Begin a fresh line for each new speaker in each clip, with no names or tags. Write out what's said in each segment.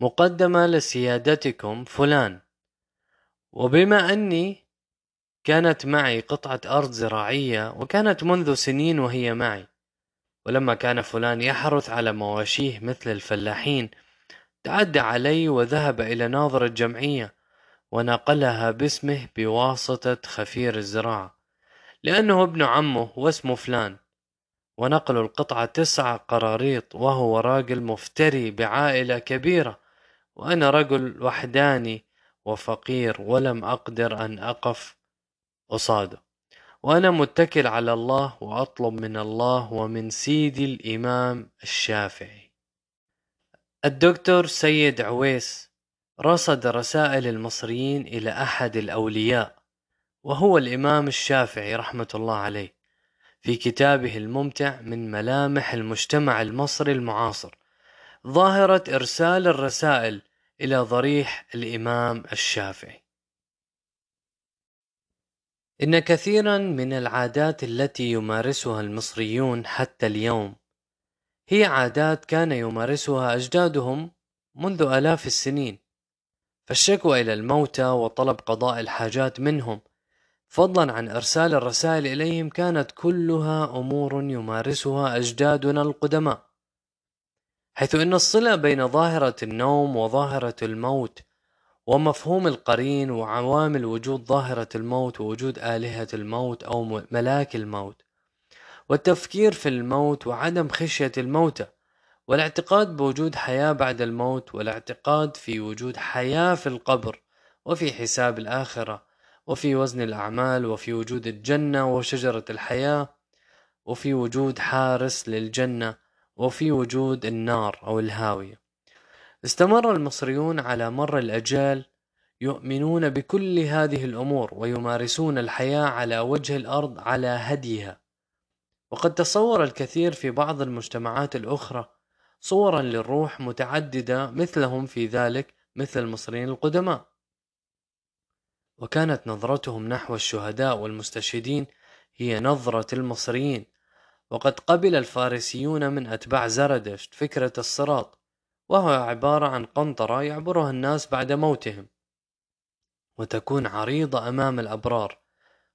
مقدمة لسيادتكم فلان. وبما أني كانت معي قطعة أرض زراعية وكانت منذ سنين وهي معي ولما كان فلان يحرث على مواشيه مثل الفلاحين تعدى علي وذهب إلى ناظر الجمعية ونقلها باسمه بواسطة خفير الزراعة لأنه ابن عمه واسمه فلان. ونقل القطعة تسع قراريط وهو راجل مفتري بعائلة كبيرة وأنا رجل وحداني وفقير ولم أقدر أن أقف قصاده وأنا متكل على الله وأطلب من الله ومن سيدي الإمام الشافعي. الدكتور سيد عويس رصد رسائل المصريين إلى أحد الأولياء وهو الإمام الشافعي رحمة الله عليه في كتابه الممتع من ملامح المجتمع المصري المعاصر. ظاهرة إرسال الرسائل إلى ضريح الإمام الشافعي. إن كثيرا من العادات التي يمارسها المصريون حتى اليوم هي عادات كان يمارسها أجدادهم منذ آلاف السنين. فالشكوى إلى الموتى وطلب قضاء الحاجات منهم فضلا عن إرسال الرسائل إليهم كانت كلها أمور يمارسها أجدادنا القدماء. حيث أن الصلة بين ظاهرة النوم وظاهرة الموت ومفهوم القرين وعوامل وجود ظاهرة الموت ووجود آلهة الموت أو ملاك الموت والتفكير في الموت وعدم خشية الموتى والاعتقاد بوجود حياة بعد الموت والاعتقاد في وجود حياة في القبر وفي حساب الآخرة وفي وزن الأعمال وفي وجود الجنة وشجرة الحياة وفي وجود حارس للجنة وفي وجود النار أو الهاوية. استمر المصريون على مر الأجيال يؤمنون بكل هذه الأمور ويمارسون الحياة على وجه الأرض على هديها. وقد تصور الكثير في بعض المجتمعات الأخرى صورا للروح متعددة مثلهم في ذلك مثل المصريين القدماء. وكانت نظرتهم نحو الشهداء والمستشهدين هي نظرة المصريين وقد قبل الفارسيون من أتباع زردشت فكرة الصراط وهو عبارة عن قنطرة يعبرها الناس بعد موتهم. وتكون عريضة أمام الأبرار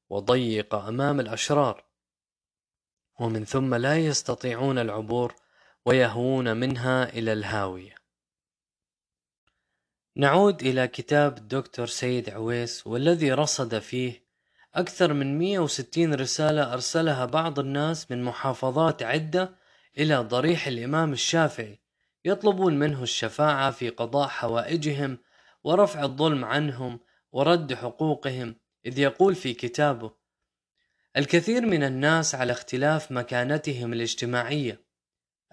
وضيقة أمام الأشرار. ومن ثم لا يستطيعون العبور ويهوون منها إلى الهاوية. نعود إلى كتاب الدكتور سيد عويس والذي رصد فيه أكثر من 160 رسالة أرسلها بعض الناس من محافظات عدة إلى ضريح الإمام الشافعي يطلبون منه الشفاعة في قضاء حوائجهم ورفع الظلم عنهم ورد حقوقهم إذ يقول في كتابه الكثير من الناس على اختلاف مكانتهم الاجتماعية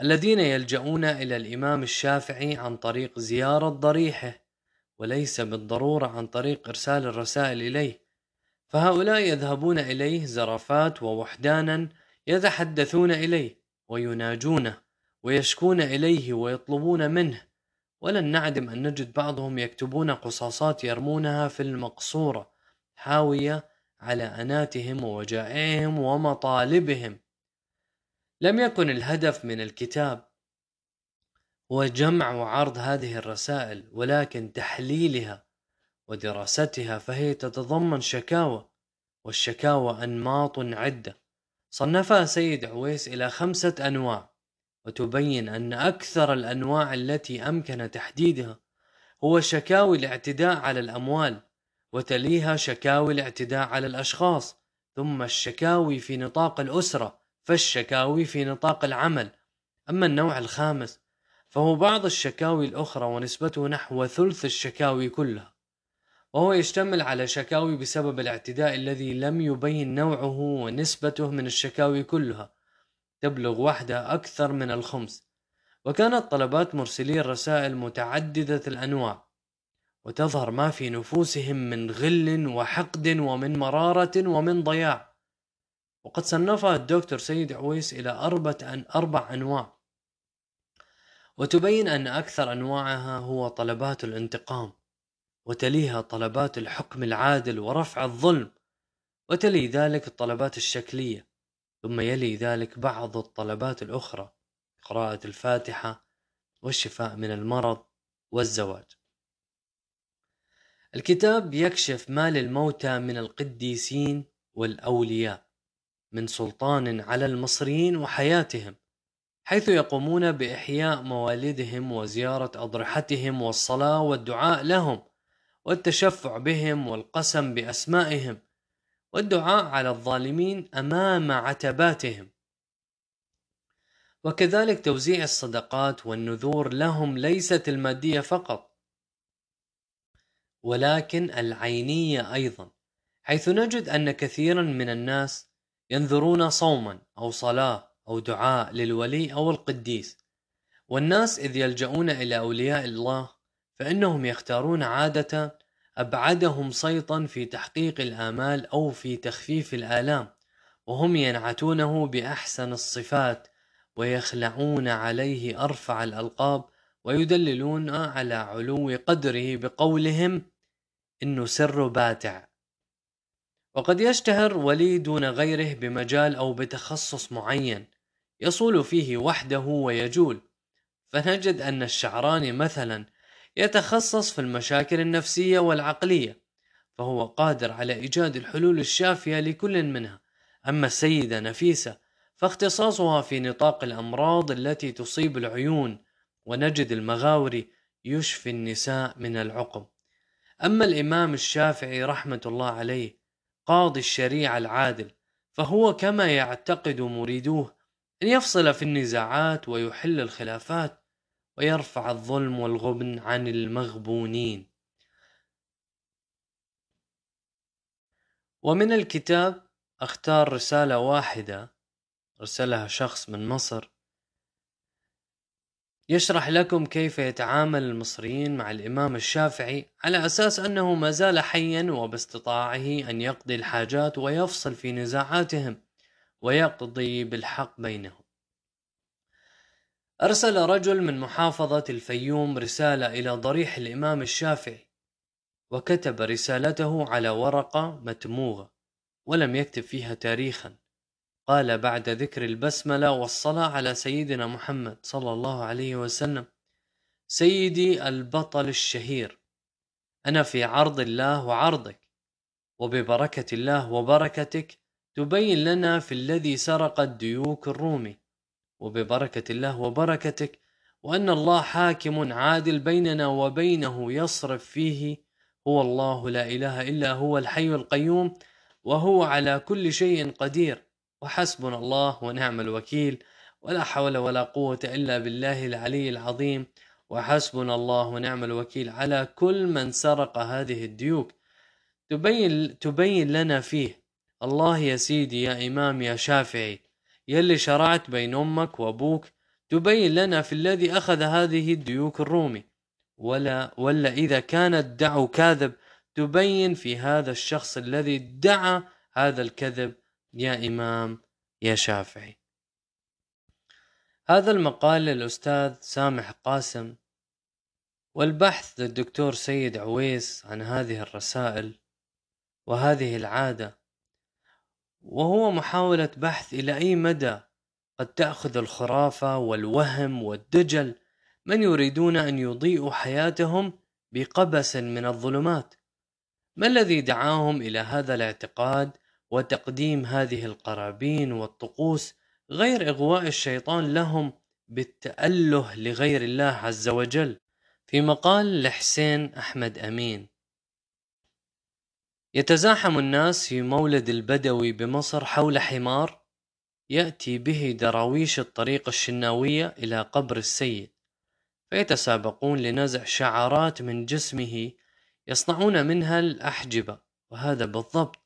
الذين يلجؤون إلى الإمام الشافعي عن طريق زيارة ضريحه وليس بالضرورة عن طريق إرسال الرسائل إليه فهؤلاء يذهبون إليه زرافات ووحدانا يتحدثون إليه ويناجونه ويشكون إليه ويطلبون منه. ولن نعدم أن نجد بعضهم يكتبون قصاصات يرمونها في المقصورة حاوية على أناتهم ووجائعهم ومطالبهم. لم يكن الهدف من الكتاب هو جمع وعرض هذه الرسائل ولكن تحليلها. ودراستها فهي تتضمن شكاوى والشكاوى أنماط عدة. صنفها سيد عويس إلى خمسة أنواع وتبين أن أكثر الأنواع التي أمكن تحديدها هو شكاوي الاعتداء على الأموال وتليها شكاوي الاعتداء على الأشخاص ثم الشكاوي في نطاق الأسرة فالشكاوي في نطاق العمل. أما النوع الخامس فهو بعض الشكاوي الأخرى ونسبته نحو ثلث الشكاوي كلها. وهو يشتمل على شكاوي بسبب الاعتداء الذي لم يبين نوعه ونسبته من الشكاوي كلها. تبلغ وحدها أكثر من الخمس. وكانت طلبات مرسلي الرسائل متعددة الأنواع. وتظهر ما في نفوسهم من غل وحقد ومن مرارة ومن ضياع. وقد صنفها الدكتور سيد عويس إلى أربعة أن أربع أنواع. وتبين أن أكثر أنواعها هو طلبات الانتقام. وتليها طلبات الحكم العادل ورفع الظلم وتلي ذلك الطلبات الشكلية ثم يلي ذلك بعض الطلبات الأخرى قراءة الفاتحة والشفاء من المرض والزواج. الكتاب يكشف ما للموتى من القديسين والأولياء من سلطان على المصريين وحياتهم حيث يقومون بإحياء موالدهم وزيارة أضرحتهم والصلاة والدعاء لهم والتشفع بهم والقسم بأسمائهم والدعاء على الظالمين أمام عتباتهم. وكذلك توزيع الصدقات والنذور لهم ليست المادية فقط ولكن العينية أيضا حيث نجد أن كثيرا من الناس ينذرون صوما أو صلاة أو دعاء للولي أو القديس والناس إذ يلجؤون إلى أولياء الله فإنهم يختارون عادة أبعدهم صيتا في تحقيق الآمال أو في تخفيف الآلام وهم ينعتونه بأحسن الصفات ويخلعون عليه أرفع الألقاب ويدللون على علو قدره بقولهم إنه سر باتع. وقد يشتهر ولي دون غيره بمجال أو بتخصص معين يصول فيه وحده ويجول فنجد أن الشعراني مثلا يتخصص في المشاكل النفسية والعقلية فهو قادر على إيجاد الحلول الشافية لكل منها. أما السيدة نفيسة فاختصاصها في نطاق الأمراض التي تصيب العيون ونجد المغاوري يشفي النساء من العقم. أما الإمام الشافعي رحمة الله عليه قاضي الشريعة العادل فهو كما يعتقد مريدوه أن يفصل في النزاعات ويحل الخلافات ويرفع الظلم والغبن عن المغبونين. ومن الكتاب أختار رسالة واحدة رسلها شخص من مصر. يشرح لكم كيف يتعامل المصريين مع الإمام الشافعي على أساس أنه ما زال حيا وباستطاعه أن يقضي الحاجات ويفصل في نزاعاتهم ويقضي بالحق بينهم. أرسل رجل من محافظة الفيوم رسالة إلى ضريح الإمام الشافعي وكتب رسالته على ورقة متموغة ولم يكتب فيها تاريخا. قال بعد ذكر البسملة والصلاة على سيدنا محمد صلى الله عليه وسلم سيدي البطل الشهير أنا في عرض الله وعرضك وببركة الله وبركتك تبين لنا في الذي سرق الديوك الرومي وببركة الله وبركتك وأن الله حاكم عادل بيننا وبينه يصرف فيه هو الله لا إله إلا هو الحي القيوم وهو على كل شيء قدير وحسبنا الله ونعم الوكيل ولا حول ولا قوة إلا بالله العلي العظيم وحسبنا الله ونعم الوكيل على كل من سرق هذه الديوك. تبين تبين لنا فيه الله يا سيدي يا إمام يا شافعي يلي شرعت بين أمك وأبوك تبين لنا في الذي أخذ هذه الديوك الرومي. ولا ولا إذا كان الدعو كاذب تبين في هذا الشخص الذي ادعى هذا الكذب. يا إمام يا شافعي. هذا المقال للأستاذ سامح قاسم والبحث للدكتور سيد عويس عن هذه الرسائل وهذه العادة وهو محاولة بحث إلى أي مدى قد تأخذ الخرافة والوهم والدجل من يريدون أن يضيئوا حياتهم بقبس من الظلمات. ما الذي دعاهم إلى هذا الاعتقاد وتقديم هذه القرابين والطقوس غير إغواء الشيطان لهم بالتأله لغير الله عز وجل؟ في مقال لحسين أحمد أمين. يتزاحم الناس في مولد البدوي بمصر حول حمار يأتي به دراويش الطريقة الشناوية إلى قبر السيد فيتسابقون لنزع شعرات من جسمه يصنعون منها الأحجبة. وهذا بالضبط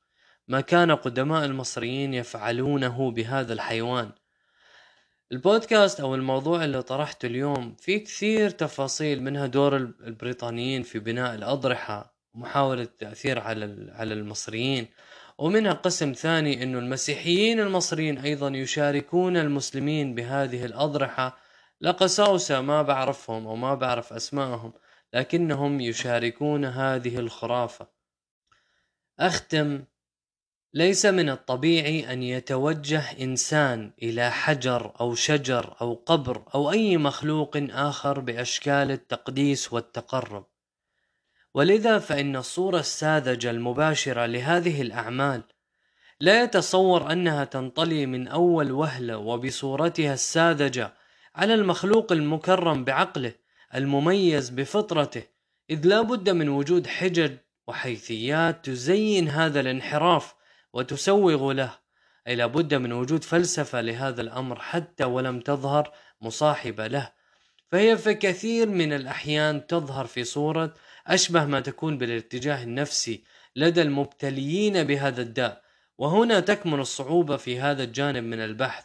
ما كان قدماء المصريين يفعلونه بهذا الحيوان. البودكاست أو الموضوع اللي طرحته اليوم في كثير تفاصيل منها دور البريطانيين في بناء الأضرحة. ومحاولة التاثير على على المصريين. ومنها قسم ثاني إنه المسيحيين المصريين أيضا يشاركون المسلمين بهذه الأضرحة. لقساوسة ما بعرفهم أو ما بعرف أسمائهم لكنهم يشاركون هذه الخرافة. أختم ليس من الطبيعي أن يتوجه إنسان إلى حجر أو شجر أو قبر أو أي مخلوق آخر بأشكال التقديس والتقرب، ولذا فإن الصورة الساذجة المباشرة لهذه الأعمال لا يتصور أنها تنطلي من أول وهلة وبصورتها الساذجة على المخلوق المكرم بعقله المميز بفطرته، إذ لا بد من وجود حجج وحيثيات تزين هذا الانحراف وتسوغ له. أي لابد من وجود فلسفة لهذا الأمر حتى ولم تظهر مصاحبة له. فهي في كثير من الأحيان تظهر في صورة أشبه ما تكون بالاتجاه النفسي لدى المبتليين بهذا الداء وهنا تكمن الصعوبة في هذا الجانب من البحث.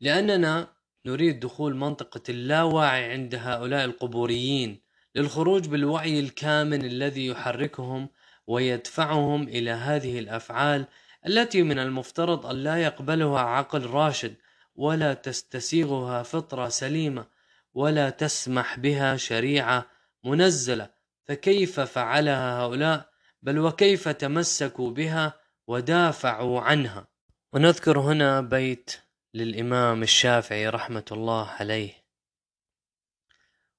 لأننا نريد دخول منطقة اللاوعي عند هؤلاء القبوريين للخروج بالوعي الكامن الذي يحركهم ويدفعهم إلى هذه الأفعال التي من المفترض أن لا يقبلها عقل راشد ولا تستسيغها فطرة سليمة ولا تسمح بها شريعة منزلة فكيف فعلها هؤلاء؟ بل وكيف تمسكوا بها ودافعوا عنها؟ ونذكر هنا بيت للإمام الشافعي رحمة الله عليه.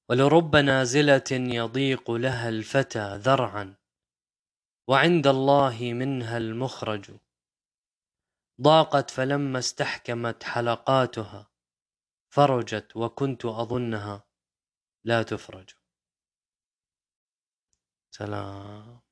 ولرب نازلة يضيق لها الفتى ذرعا وعند الله منها المخرج. ضاقت فلما استحكمت حلقاتها فرجت وكنت أظنها لا تفرج. سلام